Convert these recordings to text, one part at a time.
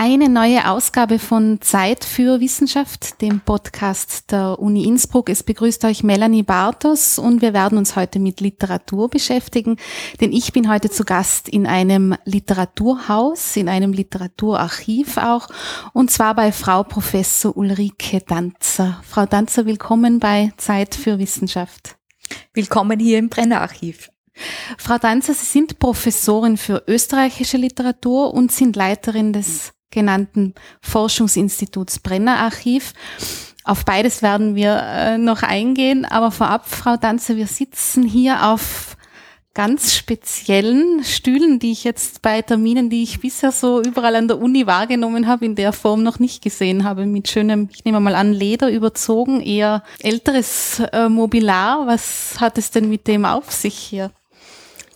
Eine neue Ausgabe von Zeit für Wissenschaft, dem Podcast der Uni Innsbruck. Es begrüßt euch Melanie Bartos und wir werden uns heute mit Literatur beschäftigen, denn ich bin heute zu Gast in einem Literaturhaus, in einem Literaturarchiv auch, und zwar bei Frau Professor Ulrike Danzer. Frau Danzer, willkommen bei Zeit für Wissenschaft. Willkommen hier im Brennerarchiv. Frau Danzer, Sie sind Professorin für österreichische Literatur und sind Leiterin des genannten Forschungsinstituts Brennerarchiv. Auf beides werden wir äh, noch eingehen, aber vorab, Frau Danzer, wir sitzen hier auf ganz speziellen Stühlen, die ich jetzt bei Terminen, die ich bisher so überall an der Uni wahrgenommen habe, in der Form noch nicht gesehen habe, mit schönem, ich nehme mal an, Leder überzogen, eher älteres äh, Mobilar. Was hat es denn mit dem auf sich hier?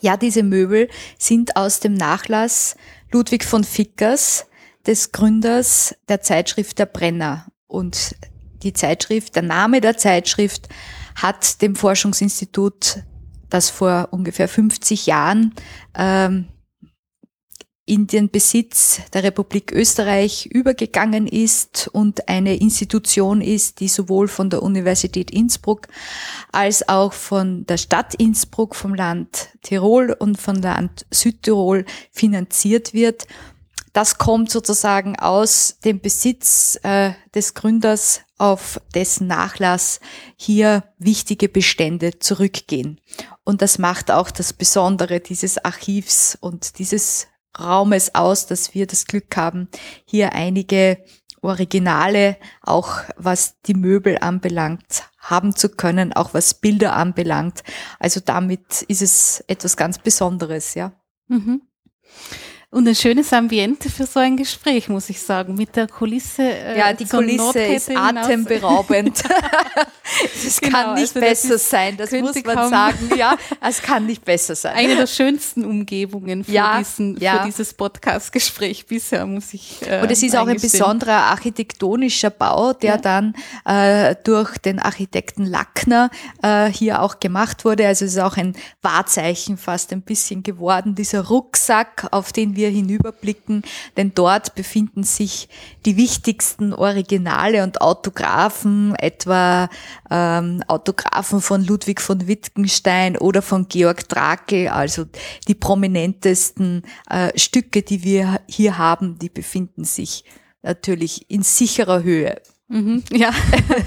Ja, diese Möbel sind aus dem Nachlass Ludwig von Fickers, des Gründers der Zeitschrift Der Brenner. Und die Zeitschrift, der Name der Zeitschrift hat dem Forschungsinstitut, das vor ungefähr 50 Jahren ähm, in den Besitz der Republik Österreich übergegangen ist und eine Institution ist, die sowohl von der Universität Innsbruck als auch von der Stadt Innsbruck, vom Land Tirol und von Land Südtirol finanziert wird das kommt sozusagen aus dem Besitz äh, des Gründers, auf dessen Nachlass hier wichtige Bestände zurückgehen. Und das macht auch das Besondere dieses Archivs und dieses Raumes aus, dass wir das Glück haben, hier einige Originale, auch was die Möbel anbelangt, haben zu können, auch was Bilder anbelangt. Also damit ist es etwas ganz Besonderes, ja. Mhm. Und ein schönes Ambiente für so ein Gespräch, muss ich sagen, mit der Kulisse. Äh, ja, die Kulisse ist atemberaubend. Es genau, kann nicht also besser sein, das muss man sagen. Ja, es kann nicht besser sein. Eine der schönsten Umgebungen für, ja, diesen, ja. für dieses Podcast-Gespräch bisher, muss ich äh, Und es ist auch ein besonderer architektonischer Bau, der ja. dann äh, durch den Architekten Lackner äh, hier auch gemacht wurde. Also es ist auch ein Wahrzeichen fast ein bisschen geworden, dieser Rucksack, auf den wir wir hinüberblicken, denn dort befinden sich die wichtigsten Originale und Autographen, etwa ähm, Autographen von Ludwig von Wittgenstein oder von Georg Drakel, also die prominentesten äh, Stücke, die wir hier haben, die befinden sich natürlich in sicherer Höhe. Mhm, ja,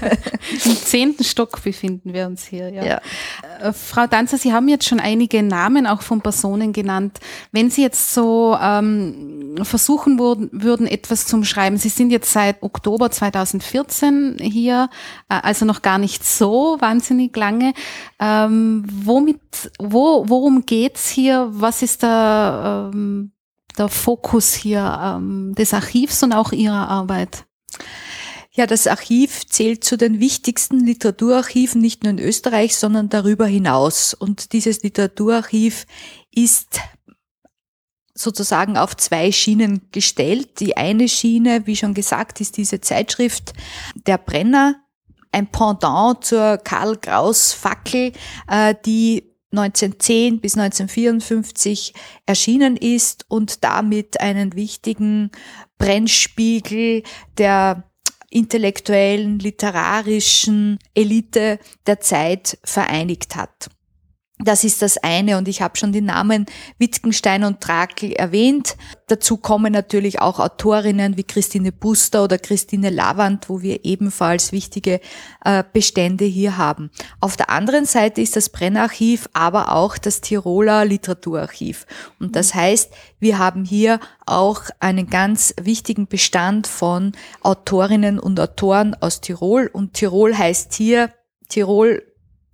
im zehnten Stock befinden wir uns hier. Ja. ja. Äh, Frau Danzer, Sie haben jetzt schon einige Namen auch von Personen genannt. Wenn Sie jetzt so ähm, versuchen würden, würden, etwas zum Schreiben, Sie sind jetzt seit Oktober 2014 hier, äh, also noch gar nicht so wahnsinnig lange. Ähm, womit, wo, worum geht's hier? Was ist der, ähm, der Fokus hier ähm, des Archivs und auch Ihrer Arbeit? Ja, das Archiv zählt zu den wichtigsten Literaturarchiven nicht nur in Österreich, sondern darüber hinaus. Und dieses Literaturarchiv ist sozusagen auf zwei Schienen gestellt. Die eine Schiene, wie schon gesagt, ist diese Zeitschrift Der Brenner, ein Pendant zur Karl Kraus Fackel, äh, die 1910 bis 1954 erschienen ist und damit einen wichtigen Brennspiegel der intellektuellen, literarischen Elite der Zeit vereinigt hat. Das ist das eine und ich habe schon die Namen Wittgenstein und Trakel erwähnt. Dazu kommen natürlich auch Autorinnen wie Christine Buster oder Christine Lavand, wo wir ebenfalls wichtige äh, Bestände hier haben. Auf der anderen Seite ist das Brennarchiv aber auch das Tiroler Literaturarchiv. Und das heißt, wir haben hier auch einen ganz wichtigen Bestand von Autorinnen und Autoren aus Tirol. Und Tirol heißt hier Tirol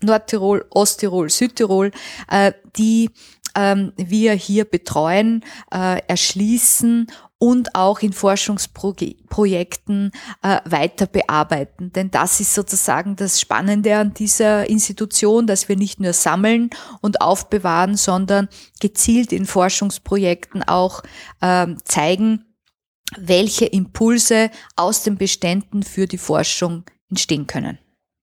Nordtirol, Osttirol, Südtirol, äh, die ähm, wir hier betreuen, äh, erschließen und auch in Forschungsprojekten äh, weiter bearbeiten. Denn das ist sozusagen das Spannende an dieser Institution, dass wir nicht nur sammeln und aufbewahren, sondern gezielt in Forschungsprojekten auch ähm, zeigen, welche Impulse aus den Beständen für die Forschung entstehen können.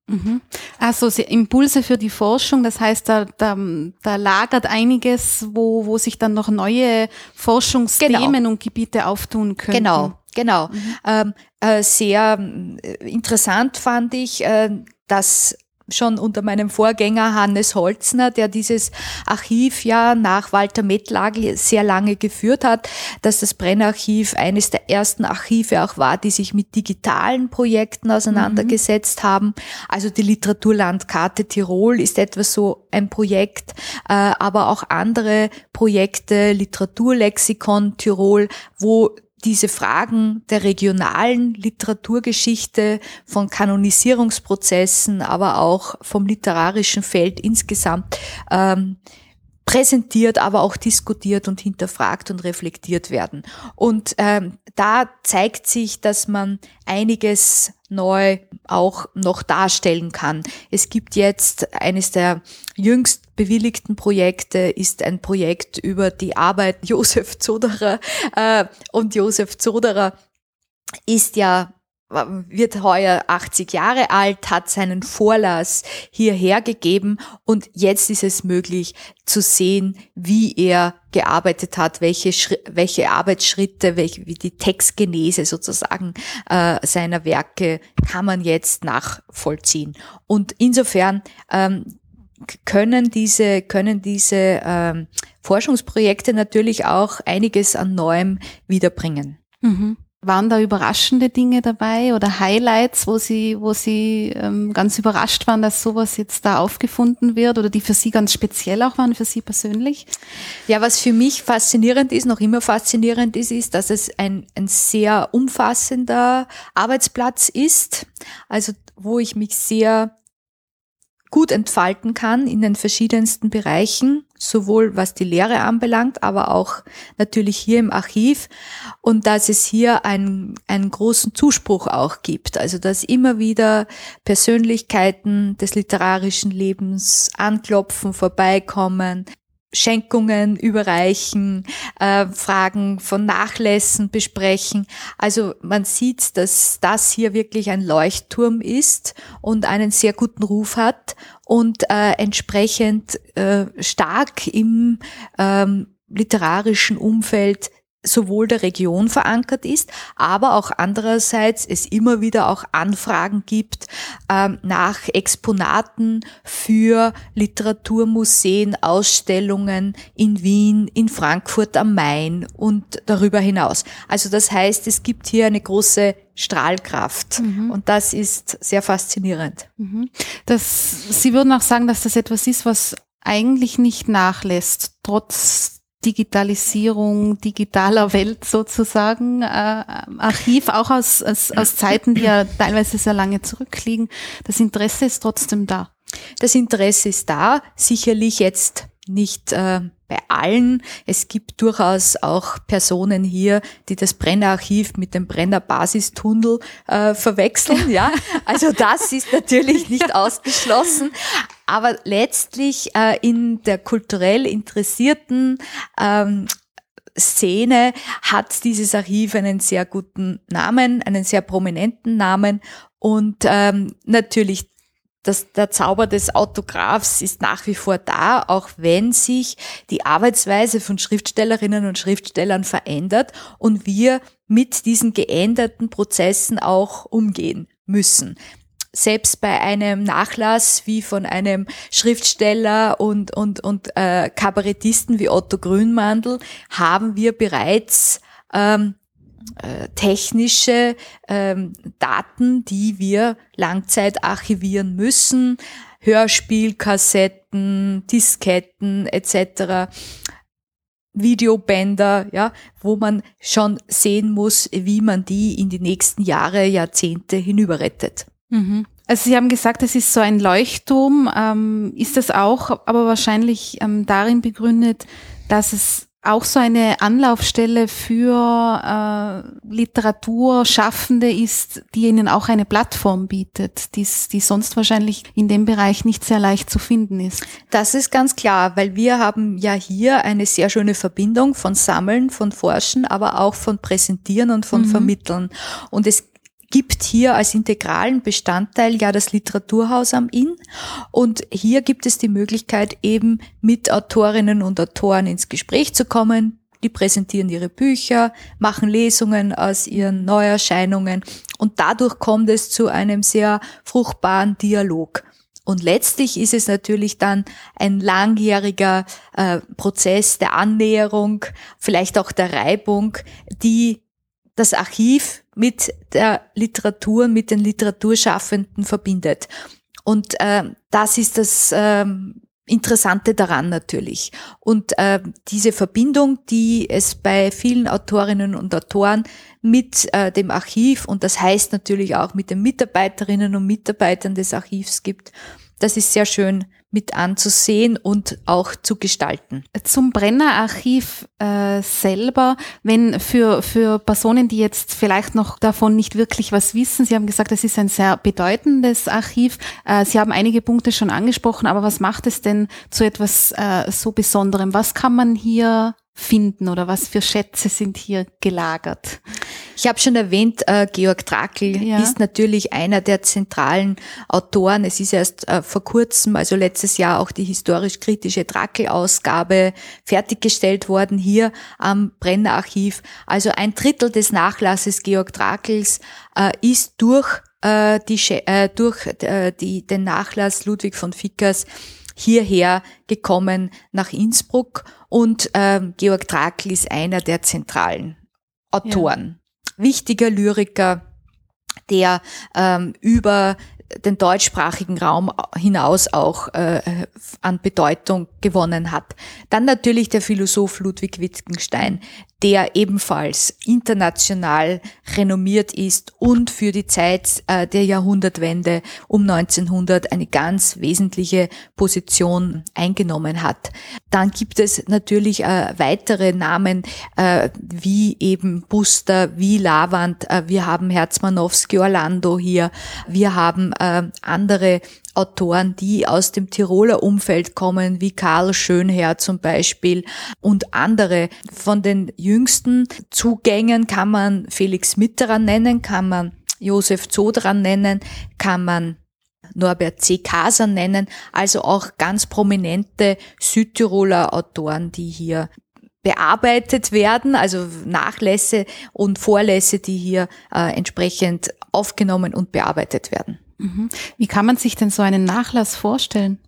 Mhm. Also Impulse für die Forschung, das heißt, da, da, da lagert einiges, wo, wo sich dann noch neue Forschungsthemen genau. und Gebiete auftun können. Genau, Genau. Mhm. Ähm, äh, sehr äh, interessant fand ich, äh, dass schon unter meinem Vorgänger Hannes Holzner, der dieses Archiv ja nach Walter Mettlagel sehr lange geführt hat, dass das Brennarchiv eines der ersten Archive auch war, die sich mit digitalen Projekten auseinandergesetzt mhm. haben. Also die Literaturlandkarte Tirol ist etwas so ein Projekt, äh, aber auch andere Projekte, Literaturlexikon Tirol, wo diese Fragen der regionalen Literaturgeschichte, von Kanonisierungsprozessen, aber auch vom literarischen Feld insgesamt ähm, präsentiert, aber auch diskutiert und hinterfragt und reflektiert werden. Und ähm, da zeigt sich, dass man einiges neu auch noch darstellen kann. Es gibt jetzt eines der jüngst bewilligten Projekte, ist ein Projekt über die Arbeit Josef Zoderer. Äh, und Josef Zoderer ist ja wird heuer 80 Jahre alt, hat seinen Vorlass hierher gegeben und jetzt ist es möglich zu sehen, wie er gearbeitet hat, welche, welche Arbeitsschritte, welche, wie die Textgenese sozusagen äh, seiner Werke kann man jetzt nachvollziehen. Und insofern ähm, können diese, können diese ähm, Forschungsprojekte natürlich auch einiges an Neuem wiederbringen. Mhm. Waren da überraschende Dinge dabei oder Highlights, wo Sie, wo Sie ähm, ganz überrascht waren, dass sowas jetzt da aufgefunden wird oder die für Sie ganz speziell auch waren, für Sie persönlich? Ja, was für mich faszinierend ist, noch immer faszinierend ist, ist, dass es ein, ein sehr umfassender Arbeitsplatz ist, also wo ich mich sehr gut entfalten kann in den verschiedensten Bereichen, sowohl was die Lehre anbelangt, aber auch natürlich hier im Archiv und dass es hier einen, einen großen Zuspruch auch gibt. Also dass immer wieder Persönlichkeiten des literarischen Lebens anklopfen, vorbeikommen, Schenkungen überreichen, äh, Fragen von Nachlässen besprechen. Also man sieht, dass das hier wirklich ein Leuchtturm ist und einen sehr guten Ruf hat und äh, entsprechend äh, stark im ähm, literarischen Umfeld sowohl der Region verankert ist, aber auch andererseits es immer wieder auch Anfragen gibt ähm, nach Exponaten für Literaturmuseen, Ausstellungen in Wien, in Frankfurt am Main und darüber hinaus. Also das heißt, es gibt hier eine große Strahlkraft mhm. und das ist sehr faszinierend. Mhm. Das, Sie würden auch sagen, dass das etwas ist, was eigentlich nicht nachlässt, trotz Digitalisierung, digitaler Welt sozusagen, äh, Archiv, auch aus, aus, aus Zeiten, die ja teilweise sehr lange zurückliegen. Das Interesse ist trotzdem da. Das Interesse ist da, sicherlich jetzt nicht äh, bei allen. Es gibt durchaus auch Personen hier, die das Brennerarchiv mit dem Brenner Basistunnel äh, verwechseln. Ja, also das ist natürlich nicht ausgeschlossen. Aber letztlich äh, in der kulturell interessierten ähm, Szene hat dieses Archiv einen sehr guten Namen, einen sehr prominenten Namen und ähm, natürlich das, der Zauber des Autographs ist nach wie vor da, auch wenn sich die Arbeitsweise von Schriftstellerinnen und Schriftstellern verändert und wir mit diesen geänderten Prozessen auch umgehen müssen. Selbst bei einem Nachlass wie von einem Schriftsteller und, und, und äh, Kabarettisten wie Otto Grünmandl haben wir bereits ähm, äh, technische ähm, Daten, die wir Langzeit archivieren müssen, Hörspielkassetten, Disketten etc. Videobänder, ja, wo man schon sehen muss, wie man die in die nächsten Jahre, Jahrzehnte hinüberrettet. Mhm. Also Sie haben gesagt, es ist so ein Leuchtturm. Ähm, ist das auch aber wahrscheinlich ähm, darin begründet, dass es auch so eine Anlaufstelle für äh, Literaturschaffende ist, die ihnen auch eine Plattform bietet, die, die sonst wahrscheinlich in dem Bereich nicht sehr leicht zu finden ist. Das ist ganz klar, weil wir haben ja hier eine sehr schöne Verbindung von Sammeln, von Forschen, aber auch von Präsentieren und von mhm. Vermitteln. Und es gibt hier als integralen Bestandteil ja das Literaturhaus am Inn und hier gibt es die Möglichkeit eben mit Autorinnen und Autoren ins Gespräch zu kommen, die präsentieren ihre Bücher, machen Lesungen aus ihren Neuerscheinungen. Und dadurch kommt es zu einem sehr fruchtbaren Dialog. Und letztlich ist es natürlich dann ein langjähriger äh, Prozess der Annäherung, vielleicht auch der Reibung, die das Archiv mit der Literatur, mit den Literaturschaffenden verbindet. Und äh, das ist das äh, Interessante daran natürlich. Und äh, diese Verbindung, die es bei vielen Autorinnen und Autoren mit äh, dem Archiv und das heißt natürlich auch mit den Mitarbeiterinnen und Mitarbeitern des Archivs gibt, das ist sehr schön mit anzusehen und auch zu gestalten. Zum Brennerarchiv äh, selber, wenn für, für Personen, die jetzt vielleicht noch davon nicht wirklich was wissen, Sie haben gesagt, es ist ein sehr bedeutendes Archiv. Äh, Sie haben einige Punkte schon angesprochen, aber was macht es denn zu etwas äh, so Besonderem? Was kann man hier finden oder was für Schätze sind hier gelagert? Ich habe schon erwähnt, äh, Georg Trakl ja. ist natürlich einer der zentralen Autoren. Es ist erst äh, vor kurzem, also letztes Jahr, auch die historisch-kritische Trakl-Ausgabe fertiggestellt worden hier am Brennerarchiv. Also ein Drittel des Nachlasses Georg Trakls äh, ist durch, äh, die, äh, durch äh, die, den Nachlass Ludwig von Fickers hierher gekommen nach Innsbruck und ähm, Georg Trakl ist einer der zentralen Autoren. Ja. Wichtiger Lyriker, der ähm, über den deutschsprachigen Raum hinaus auch äh, an Bedeutung gewonnen hat. Dann natürlich der Philosoph Ludwig Wittgenstein, der ebenfalls international renommiert ist und für die Zeit äh, der Jahrhundertwende um 1900 eine ganz wesentliche Position eingenommen hat. Dann gibt es natürlich äh, weitere Namen äh, wie eben Buster, wie Lavand, wir haben Herzmanowski Orlando hier, wir haben andere Autoren, die aus dem Tiroler Umfeld kommen, wie Karl Schönherr zum Beispiel und andere. Von den jüngsten Zugängen kann man Felix Mitterer nennen, kann man Josef Zodran nennen, kann man Norbert C. Kaser nennen, also auch ganz prominente Südtiroler Autoren, die hier bearbeitet werden, also Nachlässe und Vorlässe, die hier äh, entsprechend aufgenommen und bearbeitet werden. Mhm. Wie kann man sich denn so einen Nachlass vorstellen?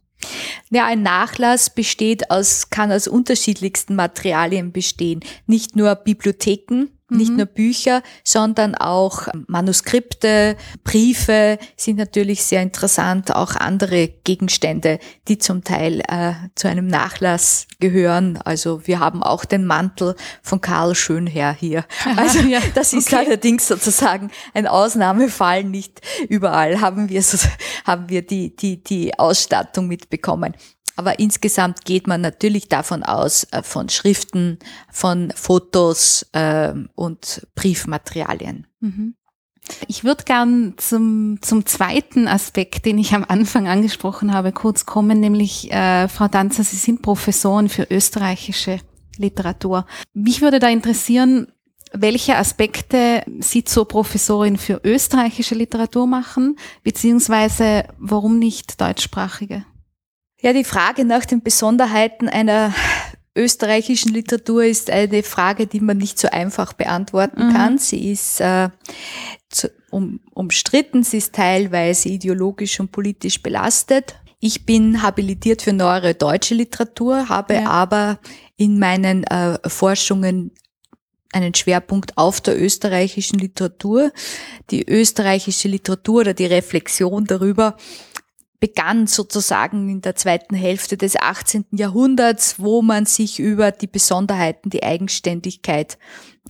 Ja, ein Nachlass besteht aus, kann aus unterschiedlichsten Materialien bestehen. Nicht nur Bibliotheken, nicht mhm. nur Bücher, sondern auch Manuskripte, Briefe sind natürlich sehr interessant, auch andere Gegenstände, die zum Teil äh, zu einem Nachlass gehören. Also wir haben auch den Mantel von Karl Schönherr hier. Also ja, das ist okay. allerdings sozusagen ein Ausnahmefall. Nicht überall haben wir so, haben wir die die die Ausstattung mitbekommen. Aber insgesamt geht man natürlich davon aus, äh, von Schriften, von Fotos äh, und Briefmaterialien. Mhm. Ich würde gern zum, zum zweiten Aspekt, den ich am Anfang angesprochen habe, kurz kommen, nämlich äh, Frau Danzer, Sie sind Professorin für österreichische Literatur. Mich würde da interessieren, welche Aspekte Sie zur Professorin für österreichische Literatur machen, beziehungsweise warum nicht deutschsprachige? Ja, die Frage nach den Besonderheiten einer österreichischen Literatur ist eine Frage, die man nicht so einfach beantworten mhm. kann. Sie ist äh, zu, um, umstritten, sie ist teilweise ideologisch und politisch belastet. Ich bin habilitiert für neuere deutsche Literatur, habe ja. aber in meinen äh, Forschungen einen Schwerpunkt auf der österreichischen Literatur. Die österreichische Literatur oder die Reflexion darüber begann sozusagen in der zweiten Hälfte des 18. Jahrhunderts, wo man sich über die Besonderheiten, die Eigenständigkeit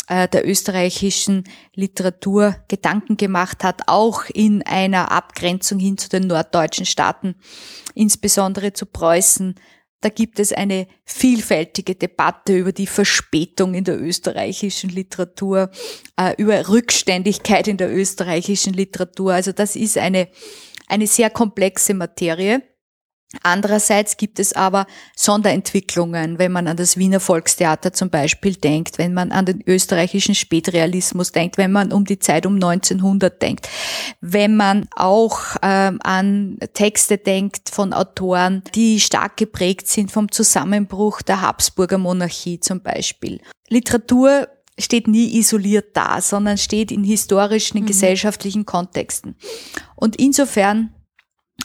äh, der österreichischen Literatur Gedanken gemacht hat, auch in einer Abgrenzung hin zu den norddeutschen Staaten, insbesondere zu Preußen. Da gibt es eine vielfältige Debatte über die Verspätung in der österreichischen Literatur, äh, über Rückständigkeit in der österreichischen Literatur. Also das ist eine eine sehr komplexe Materie. Andererseits gibt es aber Sonderentwicklungen, wenn man an das Wiener Volkstheater zum Beispiel denkt, wenn man an den österreichischen Spätrealismus denkt, wenn man um die Zeit um 1900 denkt, wenn man auch ähm, an Texte denkt von Autoren, die stark geprägt sind vom Zusammenbruch der Habsburger Monarchie zum Beispiel. Literatur steht nie isoliert da, sondern steht in historischen, mhm. gesellschaftlichen Kontexten. Und insofern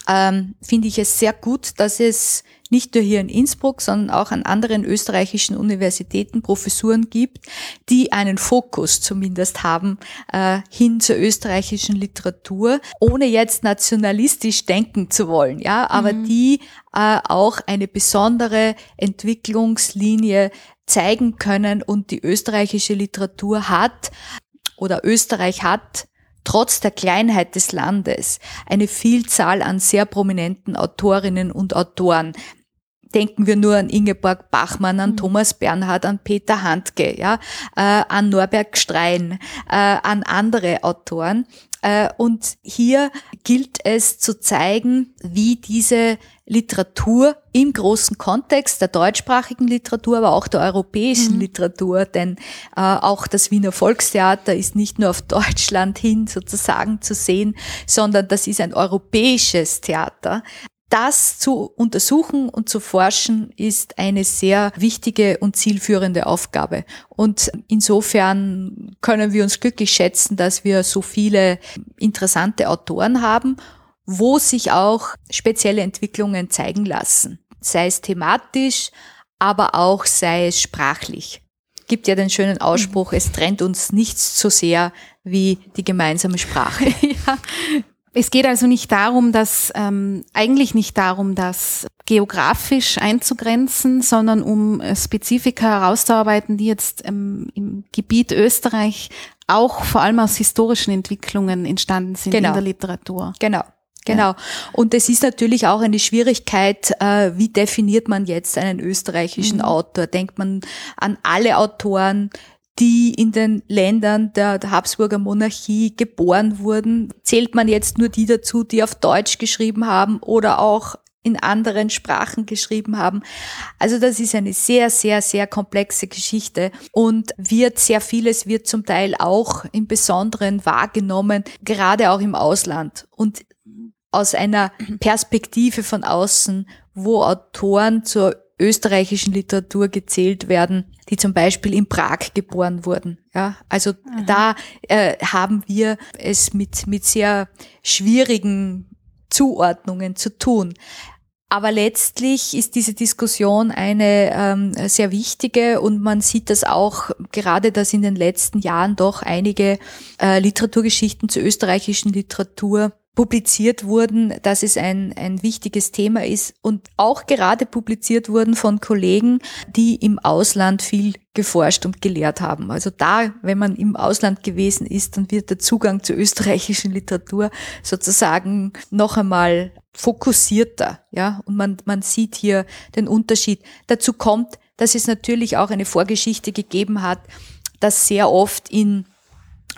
ähm, finde ich es sehr gut, dass es nicht nur hier in Innsbruck, sondern auch an anderen österreichischen Universitäten Professuren gibt, die einen Fokus zumindest haben äh, hin zur österreichischen Literatur, ohne jetzt nationalistisch denken zu wollen, ja, aber mhm. die äh, auch eine besondere Entwicklungslinie zeigen können und die österreichische Literatur hat oder Österreich hat trotz der Kleinheit des Landes eine Vielzahl an sehr prominenten Autorinnen und Autoren. Denken wir nur an Ingeborg Bachmann, an mhm. Thomas Bernhard, an Peter Handke, ja, äh, an Norberg Strein, äh, an andere Autoren. Äh, und hier gilt es zu zeigen, wie diese Literatur im großen Kontext der deutschsprachigen Literatur, aber auch der europäischen mhm. Literatur, denn äh, auch das Wiener Volkstheater ist nicht nur auf Deutschland hin sozusagen zu sehen, sondern das ist ein europäisches Theater. Das zu untersuchen und zu forschen ist eine sehr wichtige und zielführende Aufgabe. Und insofern können wir uns glücklich schätzen, dass wir so viele interessante Autoren haben wo sich auch spezielle Entwicklungen zeigen lassen, sei es thematisch, aber auch sei es sprachlich. Gibt ja den schönen Ausspruch, es trennt uns nichts so sehr wie die gemeinsame Sprache. ja. Es geht also nicht darum, dass ähm, eigentlich nicht darum, das geografisch einzugrenzen, sondern um Spezifika herauszuarbeiten, die jetzt ähm, im Gebiet Österreich auch vor allem aus historischen Entwicklungen entstanden sind genau. in der Literatur. Genau. Genau. Und es ist natürlich auch eine Schwierigkeit, äh, wie definiert man jetzt einen österreichischen mhm. Autor? Denkt man an alle Autoren, die in den Ländern der, der, Habsburger Monarchie geboren wurden? Zählt man jetzt nur die dazu, die auf Deutsch geschrieben haben oder auch in anderen Sprachen geschrieben haben. Also das ist eine sehr, sehr, sehr komplexe Geschichte und wird sehr vieles wird zum Teil auch im Besonderen wahrgenommen, gerade auch im Ausland. Und aus einer Perspektive von außen, wo Autoren zur österreichischen Literatur gezählt werden, die zum Beispiel in Prag geboren wurden. Ja, also Aha. da äh, haben wir es mit mit sehr schwierigen Zuordnungen zu tun. Aber letztlich ist diese Diskussion eine ähm, sehr wichtige und man sieht das auch gerade, dass in den letzten Jahren doch einige äh, Literaturgeschichten zur österreichischen Literatur publiziert wurden, dass es ein, ein wichtiges Thema ist und auch gerade publiziert wurden von Kollegen, die im Ausland viel geforscht und gelehrt haben. Also da, wenn man im Ausland gewesen ist, dann wird der Zugang zur österreichischen Literatur sozusagen noch einmal fokussierter, ja, und man, man sieht hier den Unterschied. Dazu kommt, dass es natürlich auch eine Vorgeschichte gegeben hat, dass sehr oft in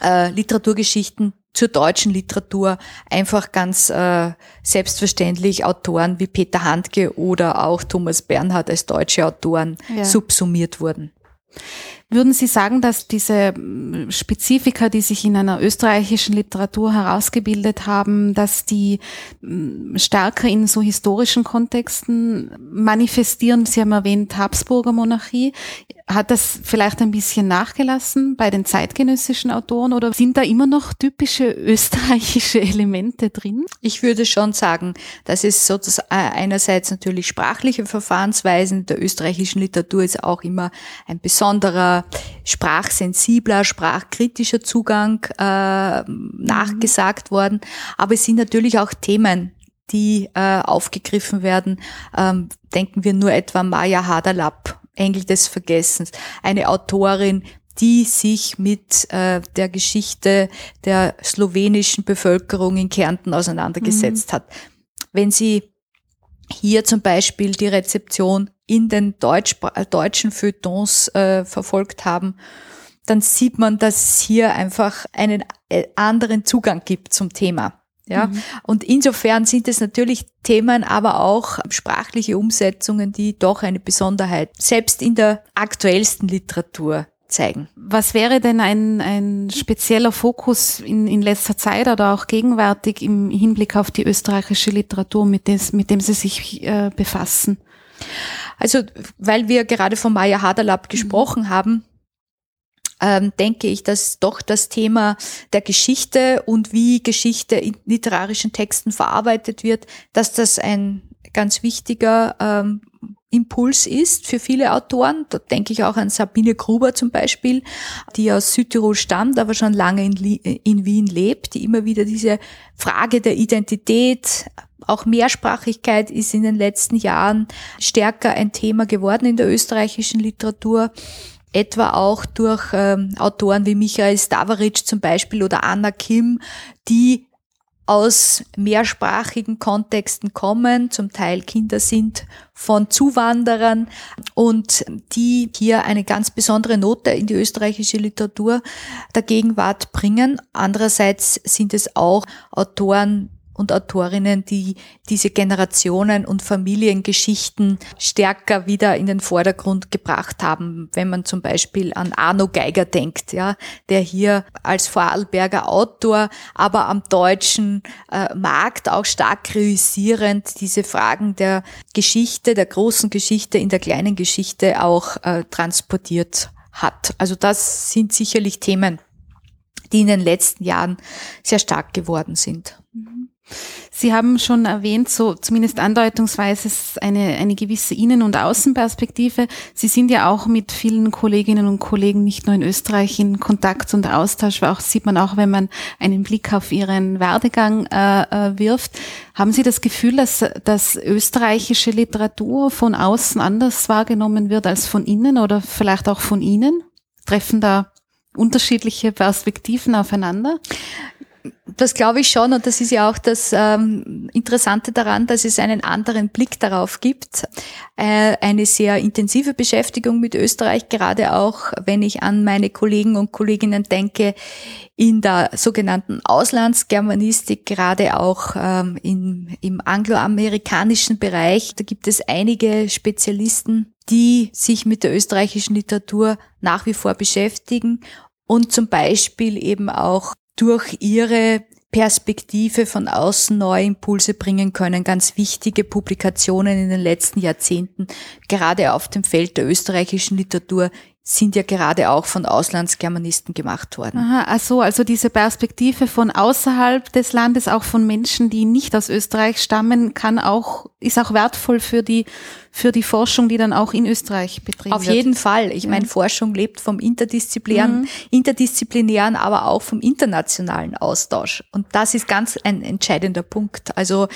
äh, Literaturgeschichten zur deutschen Literatur einfach ganz äh, selbstverständlich Autoren wie Peter Handke oder auch Thomas Bernhard als deutsche Autoren ja. subsumiert wurden. Würden Sie sagen, dass diese hm, Spezifika, die sich in einer österreichischen Literatur herausgebildet haben, dass die hm, stärker in so historischen Kontexten manifestieren? Sie haben erwähnt Habsburger Monarchie. Hat das vielleicht ein bisschen nachgelassen bei den zeitgenössischen Autoren oder sind da immer noch typische österreichische Elemente drin? Ich würde schon sagen, dass es sozusagen einerseits natürlich sprachliche Verfahrensweisen der österreichischen Literatur ist auch immer ein besonderer sprachsensibler, sprachkritischer Zugang äh, nachgesagt worden. Aber es sind natürlich auch Themen, die äh, aufgegriffen werden. Ähm, denken wir nur etwa Maya Haderlapp, Engel des Vergessens, eine Autorin, die sich mit äh, der Geschichte der slowenischen Bevölkerung in Kärnten auseinandergesetzt mhm. hat. Wenn Sie hier zum Beispiel die Rezeption in den Deutsch, äh, deutschen Feuilletons äh, verfolgt haben, dann sieht man, dass es hier einfach einen äh, anderen Zugang gibt zum Thema. Ja, mhm. und insofern sind es natürlich Themen, aber auch sprachliche Umsetzungen, die doch eine Besonderheit selbst in der aktuellsten Literatur zeigen. Was wäre denn ein, ein spezieller Fokus in, in letzter Zeit oder auch gegenwärtig im Hinblick auf die österreichische Literatur, mit, des, mit dem Sie sich äh, befassen? Also, weil wir gerade von Maya Haderlab mhm. gesprochen mhm. haben, ähm, denke ich, dass doch das Thema der Geschichte und wie Geschichte in literarischen Texten verarbeitet wird, dass das ein ganz wichtiger ähm, Impuls ist für viele Autoren. Da denke ich auch an Sabine Gruber zum Beispiel, die aus Südtirol stammt, aber schon lange in, in Wien lebt, die immer wieder diese Frage der Identität, auch Mehrsprachigkeit ist in den letzten Jahren stärker ein Thema geworden in der österreichischen Literatur etwa auch durch ähm, Autoren wie Michael Stavaric zum Beispiel oder Anna Kim, die aus mehrsprachigen Kontexten kommen, zum Teil Kinder sind von Zuwanderern und die hier eine ganz besondere Note in die österreichische Literatur der Gegenwart bringen. Andererseits sind es auch Autoren, und Autorinnen, die diese Generationen und Familiengeschichten stärker wieder in den Vordergrund gebracht haben. Wenn man zum Beispiel an Arno Geiger denkt, ja, der hier als Vorarlberger Autor, aber am deutschen äh, Markt auch stark realisierend diese Fragen der Geschichte, der großen Geschichte in der kleinen Geschichte auch äh, transportiert hat. Also das sind sicherlich Themen, die in den letzten Jahren sehr stark geworden sind. Sie haben schon erwähnt, so zumindest andeutungsweise eine, eine gewisse Innen- und Außenperspektive. Sie sind ja auch mit vielen Kolleginnen und Kollegen nicht nur in Österreich in Kontakt und Austausch, auch sieht man auch, wenn man einen Blick auf Ihren Werdegang äh, äh, wirft. Haben Sie das Gefühl, dass, dass österreichische Literatur von außen anders wahrgenommen wird als von innen oder vielleicht auch von Ihnen? Treffen da unterschiedliche Perspektiven aufeinander? Das glaube ich schon und das ist ja auch das ähm, Interessante daran, dass es einen anderen Blick darauf gibt. Äh, eine sehr intensive Beschäftigung mit Österreich, gerade auch wenn ich an meine Kollegen und Kolleginnen denke in der sogenannten Auslandsgermanistik, gerade auch ähm, in, im angloamerikanischen Bereich. Da gibt es einige Spezialisten, die sich mit der österreichischen Literatur nach wie vor beschäftigen und zum Beispiel eben auch durch ihre Perspektive von außen neue Impulse bringen können. Ganz wichtige Publikationen in den letzten Jahrzehnten, gerade auf dem Feld der österreichischen Literatur, sind ja gerade auch von Auslandsgermanisten gemacht worden. Aha, also, also diese Perspektive von außerhalb des Landes, auch von Menschen, die nicht aus Österreich stammen, kann auch, ist auch wertvoll für die, für die Forschung, die dann auch in Österreich betrieben Auf wird. Auf jeden Fall. Ich ja. meine, Forschung lebt vom interdisziplinären, mhm. interdisziplinären, aber auch vom internationalen Austausch. Und das ist ganz ein entscheidender Punkt. Also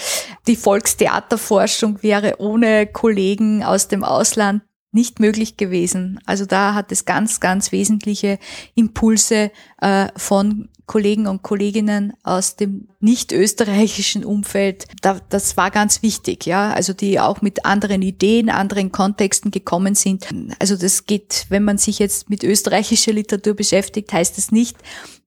die Volkstheaterforschung wäre ohne Kollegen aus dem Ausland nicht möglich gewesen. Also da hat es ganz, ganz wesentliche Impulse äh, von Kollegen und Kolleginnen aus dem nicht österreichischen Umfeld. Da, das war ganz wichtig, ja. Also die auch mit anderen Ideen, anderen Kontexten gekommen sind. Also das geht, wenn man sich jetzt mit österreichischer Literatur beschäftigt, heißt es das nicht,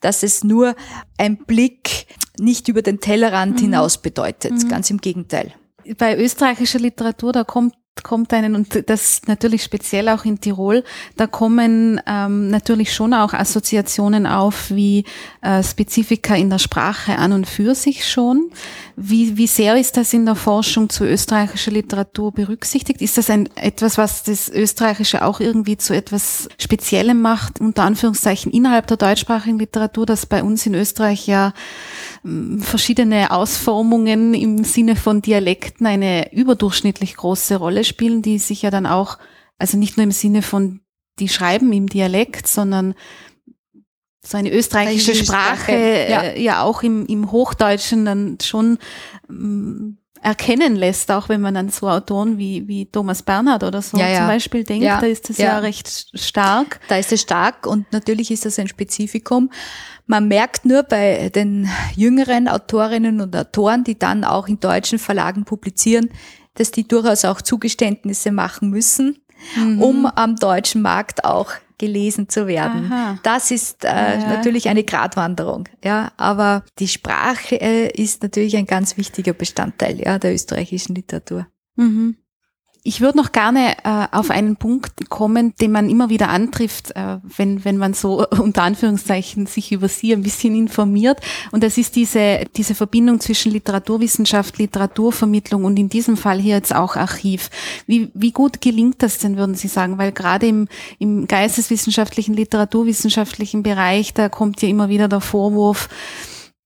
dass es nur ein Blick nicht über den Tellerrand mhm. hinaus bedeutet. Mhm. Ganz im Gegenteil. Bei österreichischer Literatur, da kommt kommt einen, und das natürlich speziell auch in Tirol, da kommen ähm, natürlich schon auch Assoziationen auf wie äh, Spezifika in der Sprache an und für sich schon. Wie, wie sehr ist das in der Forschung zu österreichischer Literatur berücksichtigt? Ist das ein, etwas, was das Österreichische auch irgendwie zu etwas Speziellem macht, unter Anführungszeichen innerhalb der deutschsprachigen Literatur, das bei uns in Österreich ja verschiedene Ausformungen im Sinne von Dialekten eine überdurchschnittlich große Rolle spielen, die sich ja dann auch, also nicht nur im Sinne von, die schreiben im Dialekt, sondern so eine österreichische Sprache, Sprache ja. Äh, ja. auch im, im Hochdeutschen dann schon ähm, erkennen lässt, auch wenn man an so Autoren wie, wie Thomas Bernhard oder so ja, zum Beispiel denkt, da ist das ja. recht stark. Da ist es stark und natürlich ist das ein Spezifikum. Man merkt nur bei den jüngeren Autorinnen und Autoren, die dann auch in deutschen Verlagen publizieren, dass die durchaus auch Zugeständnisse machen müssen, mhm. um am deutschen Markt auch gelesen zu werden. Aha. Das ist äh, ja. natürlich eine Gratwanderung, ja, aber die Sprache äh, ist natürlich ein ganz wichtiger Bestandteil ja, der österreichischen Literatur. Mhm. Ich würde noch gerne äh, auf einen Punkt kommen, den man immer wieder antrifft, äh, wenn, wenn man so unter Anführungszeichen sich über sie ein bisschen informiert. Und das ist diese, diese Verbindung zwischen Literaturwissenschaft, Literaturvermittlung und in diesem Fall hier jetzt auch Archiv. Wie, wie gut gelingt das denn, würden Sie sagen? Weil gerade im, im geisteswissenschaftlichen, literaturwissenschaftlichen Bereich, da kommt ja immer wieder der Vorwurf,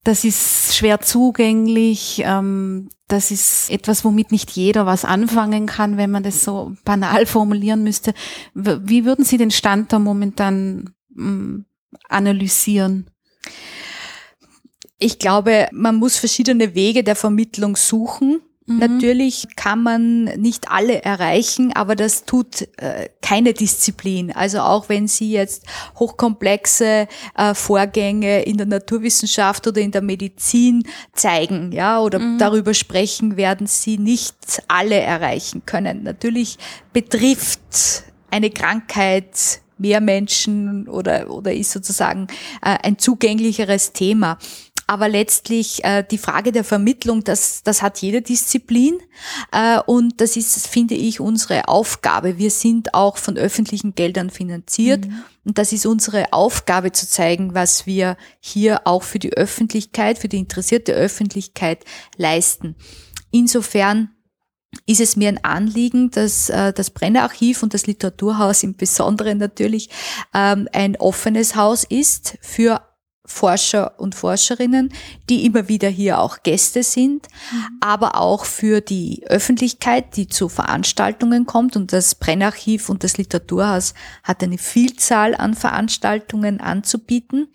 das ist schwer zugänglich. Ähm, das ist etwas, womit nicht jeder was anfangen kann, wenn man das so banal formulieren müsste. Wie würden Sie den Stand da momentan ähm, analysieren? Ich glaube, man muss verschiedene Wege der Vermittlung suchen. Mhm. Natürlich kann man nicht alle erreichen, aber das tut äh, keine Disziplin. Also auch wenn Sie jetzt hochkomplexe äh, Vorgänge in der Naturwissenschaft oder in der Medizin zeigen, ja, oder mhm. darüber sprechen, werden Sie nicht alle erreichen können. Natürlich betrifft eine Krankheit mehr Menschen oder, oder ist sozusagen äh, ein zugänglicheres Thema. Aber letztlich äh, die Frage der Vermittlung, das, das hat jede Disziplin. Äh, und das ist, finde ich, unsere Aufgabe. Wir sind auch von öffentlichen Geldern finanziert. Mhm. Und das ist unsere Aufgabe zu zeigen, was wir hier auch für die Öffentlichkeit, für die interessierte Öffentlichkeit leisten. Insofern ist es mir ein Anliegen, dass äh, das Brennerarchiv und das Literaturhaus im Besonderen natürlich ähm, ein offenes Haus ist für Forscher und Forscherinnen, die immer wieder hier auch Gäste sind, mhm. aber auch für die Öffentlichkeit, die zu Veranstaltungen kommt. Und das Brennarchiv und das Literaturhaus hat eine Vielzahl an Veranstaltungen anzubieten,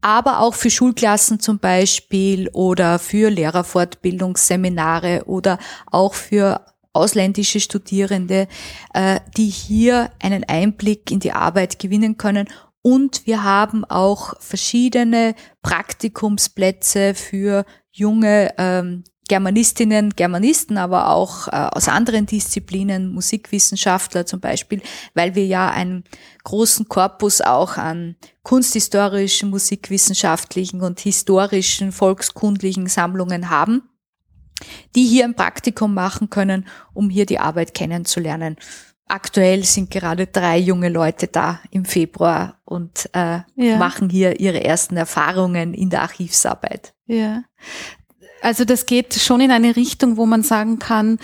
aber auch für Schulklassen zum Beispiel oder für Lehrerfortbildungsseminare oder auch für ausländische Studierende, äh, die hier einen Einblick in die Arbeit gewinnen können und wir haben auch verschiedene Praktikumsplätze für junge ähm, Germanistinnen, Germanisten, aber auch äh, aus anderen Disziplinen, Musikwissenschaftler zum Beispiel, weil wir ja einen großen Korpus auch an kunsthistorischen, musikwissenschaftlichen und historischen, volkskundlichen Sammlungen haben, die hier ein Praktikum machen können, um hier die Arbeit kennenzulernen. Aktuell sind gerade drei junge Leute da im Februar und äh, ja. machen hier ihre ersten Erfahrungen in der Archivsarbeit. Ja. Also das geht schon in eine Richtung, wo man sagen kann,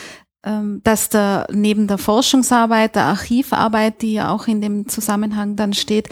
ähm, dass da neben der Forschungsarbeit, der Archivarbeit, die ja auch in dem Zusammenhang dann steht,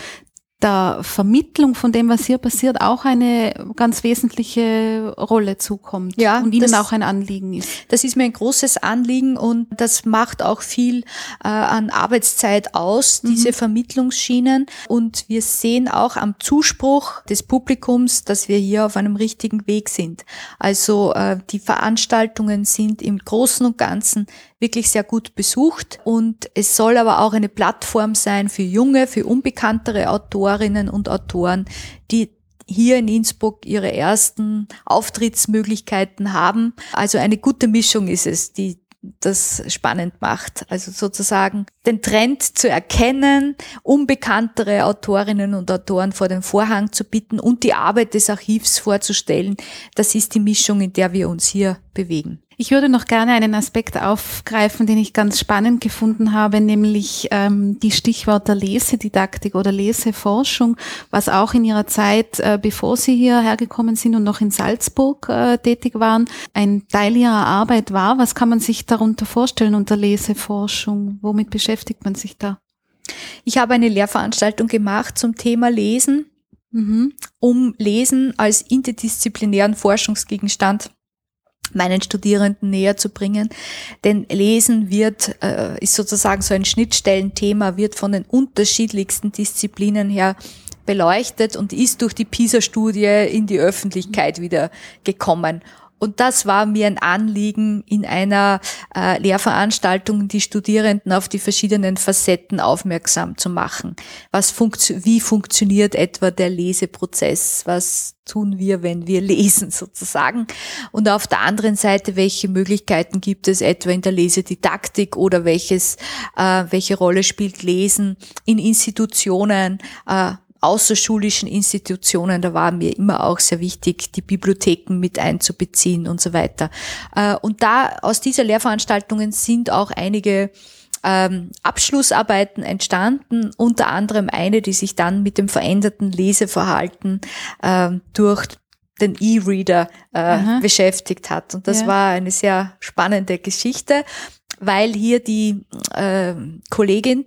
der Vermittlung von dem, was hier passiert, auch eine ganz wesentliche Rolle zukommt ja, und Ihnen das, auch ein Anliegen ist. Das ist mir ein großes Anliegen und das macht auch viel äh, an Arbeitszeit aus, diese mhm. Vermittlungsschienen. Und wir sehen auch am Zuspruch des Publikums, dass wir hier auf einem richtigen Weg sind. Also äh, die Veranstaltungen sind im Großen und Ganzen wirklich sehr gut besucht und es soll aber auch eine Plattform sein für junge, für unbekanntere Autorinnen und Autoren, die hier in Innsbruck ihre ersten Auftrittsmöglichkeiten haben. Also eine gute Mischung ist es, die das spannend macht. Also sozusagen den Trend zu erkennen, unbekanntere Autorinnen und Autoren vor den Vorhang zu bitten und die Arbeit des Archivs vorzustellen. Das ist die Mischung, in der wir uns hier bewegen. Ich würde noch gerne einen Aspekt aufgreifen, den ich ganz spannend gefunden habe, nämlich ähm, die Stichwörter Lesedidaktik oder Leseforschung, was auch in Ihrer Zeit, äh, bevor Sie hierher gekommen sind und noch in Salzburg äh, tätig waren, ein Teil Ihrer Arbeit war. Was kann man sich darunter vorstellen unter Leseforschung? Womit beschäftigt man sich da? Ich habe eine Lehrveranstaltung gemacht zum Thema Lesen, mhm. um Lesen als interdisziplinären Forschungsgegenstand meinen Studierenden näher zu bringen. Denn Lesen wird, äh, ist sozusagen so ein Schnittstellenthema, wird von den unterschiedlichsten Disziplinen her beleuchtet und ist durch die PISA-Studie in die Öffentlichkeit wieder gekommen. Und das war mir ein Anliegen, in einer äh, Lehrveranstaltung die Studierenden auf die verschiedenen Facetten aufmerksam zu machen. Was funktio wie funktioniert etwa der Leseprozess? Was tun wir, wenn wir lesen sozusagen? Und auf der anderen Seite, welche Möglichkeiten gibt es etwa in der Lesedidaktik oder welches, äh, welche Rolle spielt Lesen in Institutionen? Äh, außerschulischen Institutionen, da war mir immer auch sehr wichtig, die Bibliotheken mit einzubeziehen und so weiter. Äh, und da aus dieser Lehrveranstaltungen sind auch einige ähm, Abschlussarbeiten entstanden, unter anderem eine, die sich dann mit dem veränderten Leseverhalten ähm, durch den E-Reader äh, beschäftigt hat. Und das ja. war eine sehr spannende Geschichte, weil hier die äh, Kollegin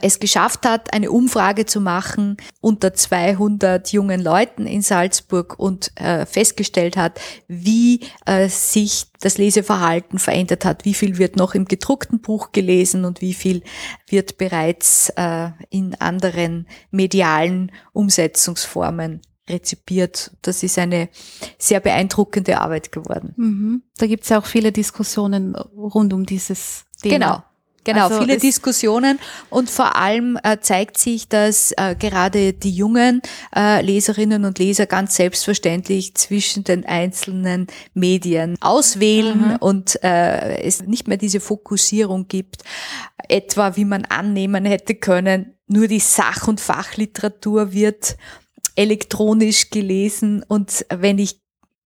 es geschafft hat, eine Umfrage zu machen unter 200 jungen Leuten in Salzburg und äh, festgestellt hat, wie äh, sich das Leseverhalten verändert hat, wie viel wird noch im gedruckten Buch gelesen und wie viel wird bereits in anderen medialen Umsetzungsformen rezipiert. Das ist eine sehr beeindruckende Arbeit geworden. Mhm. Da gibt es ja auch viele Diskussionen rund um dieses Thema. Genau. Genau, also viele Diskussionen und vor allem äh, zeigt sich, dass äh, gerade die jungen äh, Leserinnen und Leser ganz selbstverständlich zwischen den einzelnen Medien auswählen mhm. und äh, es nicht mehr diese Fokussierung gibt, etwa wie man annehmen hätte können, nur die Sach- und Fachliteratur wird elektronisch gelesen und wenn ich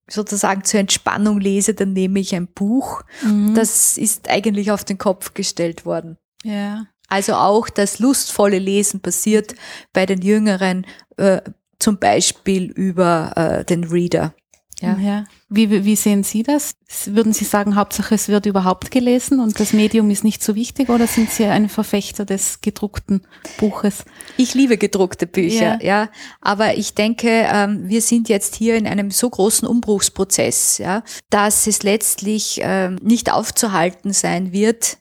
sozusagen zur Entspannung lese, dann nehme ich ein Buch. Mhm. Das ist eigentlich auf den Kopf gestellt worden. Ja. Also auch das lustvolle Lesen passiert bei den Jüngeren, äh, zum Beispiel über äh, den Reader. Ja. ja. Wie, wie sehen Sie das? Würden Sie sagen, Hauptsache es wird überhaupt gelesen und das Medium ist nicht so wichtig oder sind Sie ein Verfechter des gedruckten Buches? Ich liebe gedruckte Bücher, ja. ja. Aber ich denke, ähm, wir sind jetzt hier in einem so großen Umbruchsprozess, ja, dass es letztlich ähm, nicht aufzuhalten sein wird,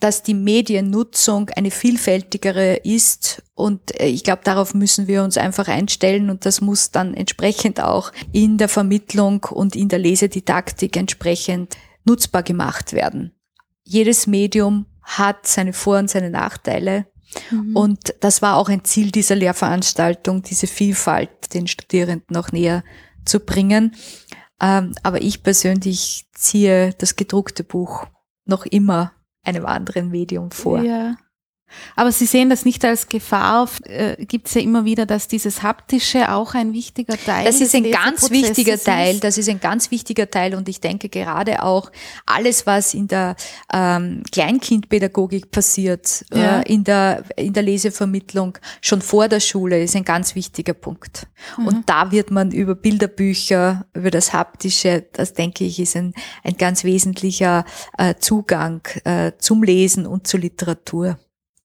dass die Mediennutzung eine vielfältigere ist und äh, ich glaube, darauf müssen wir uns einfach einstellen und das muss dann entsprechend auch in der Vermittlung und in der Lesedidaktik entsprechend nutzbar gemacht werden. Jedes Medium hat seine Vor- und seine Nachteile. Mhm. Und das war auch ein Ziel dieser Lehrveranstaltung, diese Vielfalt den Studierenden noch näher zu bringen. Ähm, aber ich persönlich ziehe das gedruckte Buch noch immer einem anderen Medium vor. Ja. Aber Sie sehen das nicht als Gefahr. Äh, Gibt es ja immer wieder, dass dieses haptische auch ein wichtiger Teil Das ist ein ganz wichtiger Teil. Das ist ein ganz wichtiger Teil. Und ich denke gerade auch alles, was in der ähm, Kleinkindpädagogik passiert, äh, ja. äh, in der in der Lesevermittlung schon vor der Schule, ist ein ganz wichtiger Punkt. Mhm. Und da wird man über Bilderbücher, über das haptische, das denke ich, ist ein ein ganz wesentlicher äh, Zugang äh, zum Lesen und zur Literatur.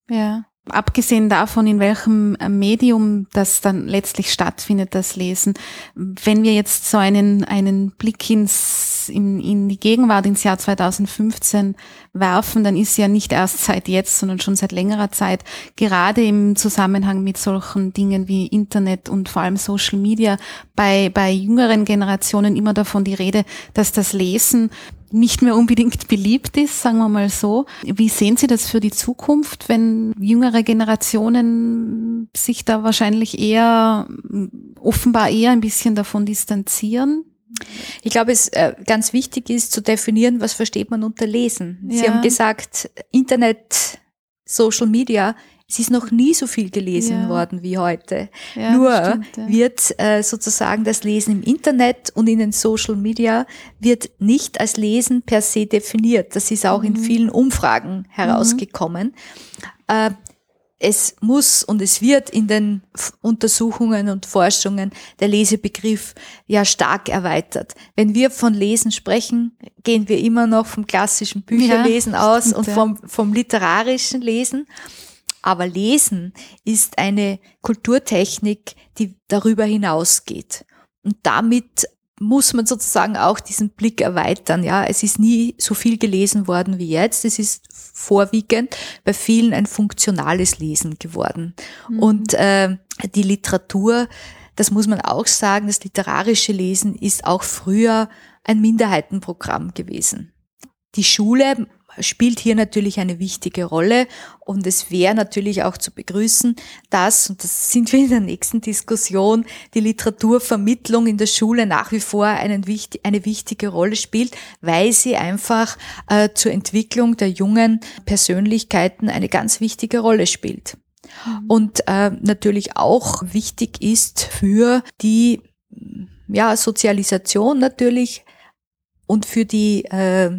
Ja. Abgesehen davon, in welchem äh, Medium das dann letztlich stattfindet, das Lesen. Wenn wir jetzt so einen, einen Blick ins, in, in die Gegenwart, ins Jahr 2015 werfen, dann ist ja nicht erst seit jetzt, sondern schon seit längerer Zeit, gerade im Zusammenhang mit solchen Dingen wie Internet und vor allem Social Media bei, bei jüngeren Generationen immer davon die Rede, dass das Lesen nicht mehr unbedingt beliebt ist, sagen wir mal so. Wie sehen Sie das für die Zukunft, wenn jüngere Generationen sich da wahrscheinlich eher, offenbar eher ein bisschen davon distanzieren? Ich glaube, es äh, ganz wichtig ist zu definieren, was versteht man unter Lesen. Sie ja. haben gesagt, Internet, Social Media es ist noch nie so viel gelesen ja. worden wie heute. Ja, Nur stimmt, wird äh, sozusagen das Lesen im Internet und in den Social Media wird nicht als Lesen per se definiert. Das ist auch mhm. in vielen Umfragen herausgekommen. Mhm. Äh, es muss und es wird in den Untersuchungen und Forschungen der Lesebegriff ja stark erweitert. Wenn wir von Lesen sprechen, gehen wir immer noch vom klassischen Bücherlesen aus stimmt, und vom, vom literarischen Lesen. Aber Lesen ist eine Kulturtechnik, die darüber hinausgeht. Und damit muss man sozusagen auch diesen Blick erweitern. Ja, es ist nie so viel gelesen worden wie jetzt. Es ist vorwiegend bei vielen ein funktionales Lesen geworden. Mhm. Und äh, die Literatur das muss man auch sagen, das literarische Lesen ist auch früher ein Minderheitenprogramm gewesen. Die Schule spielt hier natürlich eine wichtige Rolle und es wäre natürlich auch zu begrüßen, dass, und das sind wir in der nächsten Diskussion, die Literaturvermittlung in der Schule nach wie vor einen, eine wichtige Rolle spielt, weil sie einfach äh, zur Entwicklung der jungen Persönlichkeiten eine ganz wichtige Rolle spielt. Mhm. Und äh, natürlich auch wichtig ist für die ja, Sozialisation natürlich und für die äh,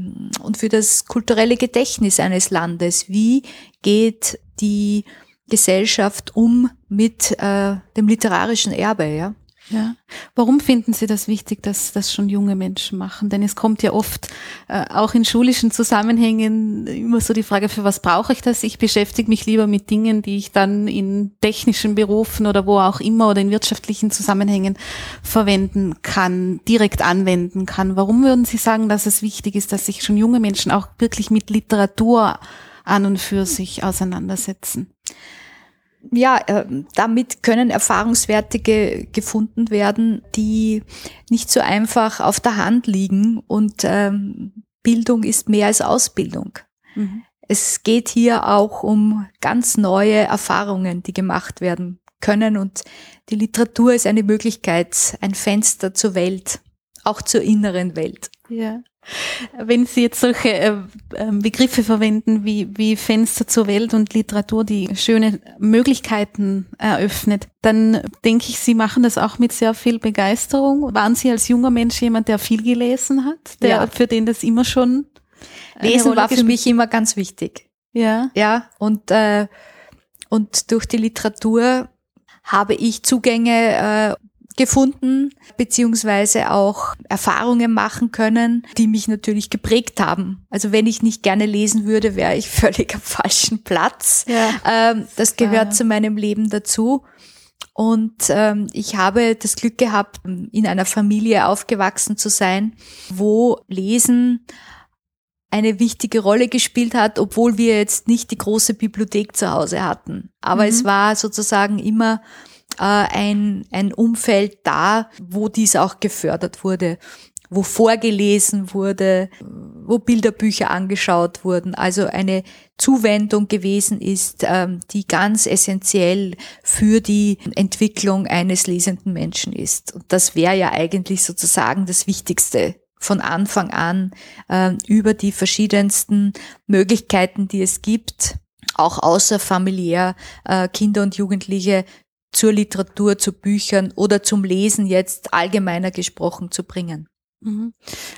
und für das kulturelle Gedächtnis eines Landes. Wie geht die Gesellschaft um mit äh, dem literarischen Erbe? Ja? Ja. Warum finden Sie das wichtig, dass das schon junge Menschen machen? Denn es kommt ja oft äh, auch in schulischen Zusammenhängen immer so die Frage, für was brauche ich das? Ich beschäftige mich lieber mit Dingen, die ich dann in technischen Berufen oder wo auch immer oder in wirtschaftlichen Zusammenhängen verwenden kann, direkt anwenden kann. Warum würden Sie sagen, dass es wichtig ist, dass sich schon junge Menschen auch wirklich mit Literatur an und für sich auseinandersetzen? Ja, äh, damit können Erfahrungswerte ge gefunden werden, die nicht so einfach auf der Hand liegen. Und ähm, Bildung ist mehr als Ausbildung. Mhm. Es geht hier auch um ganz neue Erfahrungen, die gemacht werden können. Und die Literatur ist eine Möglichkeit, ein Fenster zur Welt, auch zur inneren Welt. Ja. Wenn Sie jetzt solche äh, ähm, Begriffe verwenden wie, wie Fenster zur Welt und Literatur, die schöne Möglichkeiten eröffnet, dann denke ich, Sie machen das auch mit sehr viel Begeisterung. Waren Sie als junger Mensch jemand, der viel gelesen hat, der, ja. für den das immer schon Lesen war für mich immer ganz wichtig. Ja. Ja, und, äh, und durch die Literatur habe ich Zugänge äh, gefunden, beziehungsweise auch Erfahrungen machen können, die mich natürlich geprägt haben. Also wenn ich nicht gerne lesen würde, wäre ich völlig am falschen Platz. Ja. Ähm, das gehört ja. zu meinem Leben dazu. Und ähm, ich habe das Glück gehabt, in einer Familie aufgewachsen zu sein, wo Lesen eine wichtige Rolle gespielt hat, obwohl wir jetzt nicht die große Bibliothek zu Hause hatten. Aber mhm. es war sozusagen immer ein, ein Umfeld da, wo dies auch gefördert wurde, wo vorgelesen wurde, wo Bilderbücher angeschaut wurden, also eine Zuwendung gewesen ist, ähm, die ganz essentiell für die Entwicklung eines lesenden Menschen ist. Und das wäre ja eigentlich sozusagen das Wichtigste von Anfang an äh, über die verschiedensten Möglichkeiten, die es gibt, auch außerfamiliär äh, Kinder und Jugendliche zur Literatur, zu Büchern oder zum Lesen jetzt allgemeiner gesprochen zu bringen. Mhm.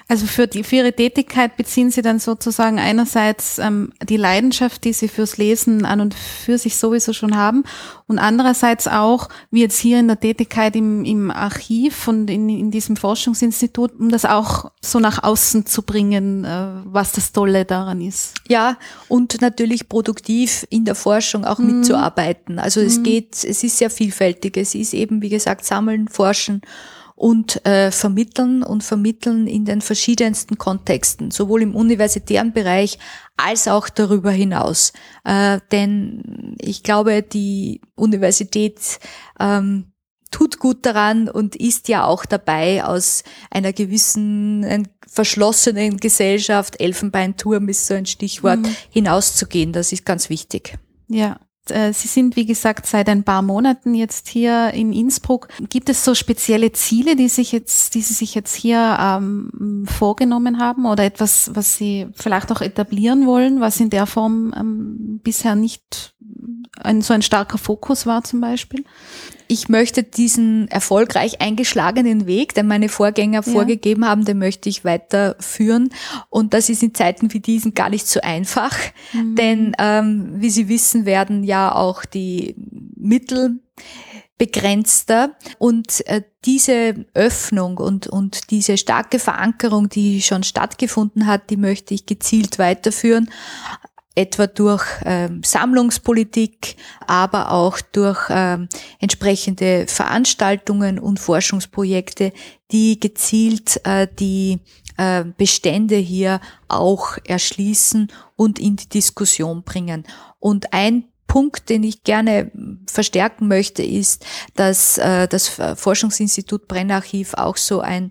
Also für, die, für Ihre Tätigkeit beziehen Sie dann sozusagen einerseits ähm, die Leidenschaft, die Sie fürs Lesen an und für sich sowieso schon haben und andererseits auch, wie jetzt hier in der Tätigkeit im, im Archiv und in, in diesem Forschungsinstitut, um das auch so nach außen zu bringen, äh, was das Tolle daran ist. Ja, und natürlich produktiv in der Forschung auch mhm. mitzuarbeiten. Also es mhm. geht, es ist sehr vielfältig. Es ist eben, wie gesagt, sammeln, forschen und äh, vermitteln und vermitteln in den verschiedensten Kontexten, sowohl im universitären Bereich als auch darüber hinaus. Äh, denn ich glaube, die Universität ähm, tut gut daran und ist ja auch dabei, aus einer gewissen verschlossenen Gesellschaft, Elfenbeinturm ist so ein Stichwort, mhm. hinauszugehen. Das ist ganz wichtig. Ja. Äh, Sie sind, wie gesagt, seit ein paar Monaten jetzt hier in Innsbruck. Gibt es so spezielle Ziele, die sich jetzt, die Sie sich jetzt hier ähm, vorgenommen haben oder etwas, was Sie vielleicht auch etablieren wollen, was in der Form ähm, bisher nicht ein, so ein starker Fokus war zum Beispiel? ich möchte diesen erfolgreich eingeschlagenen Weg, den meine Vorgänger ja. vorgegeben haben, den möchte ich weiterführen. Und das ist in Zeiten wie diesen gar nicht so einfach, mhm. denn ähm, wie Sie wissen, werden ja auch die Mittel begrenzter und äh, diese Öffnung und, und diese starke Verankerung, die schon stattgefunden hat, die möchte ich gezielt weiterführen etwa durch ähm, Sammlungspolitik, aber auch durch ähm, entsprechende Veranstaltungen und Forschungsprojekte, die gezielt äh, die äh, Bestände hier auch erschließen und in die Diskussion bringen. Und ein Punkt, den ich gerne verstärken möchte, ist, dass äh, das Forschungsinstitut Brennarchiv auch so ein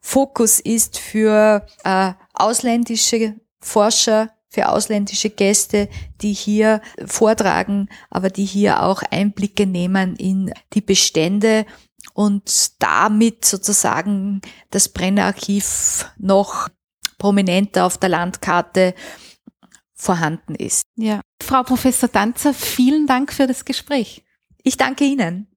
Fokus ist für äh, ausländische Forscher, für ausländische Gäste, die hier vortragen, aber die hier auch Einblicke nehmen in die Bestände und damit sozusagen das Brennarchiv noch prominenter auf der Landkarte vorhanden ist. Ja. Frau Professor Danzer, vielen Dank für das Gespräch. Ich danke Ihnen.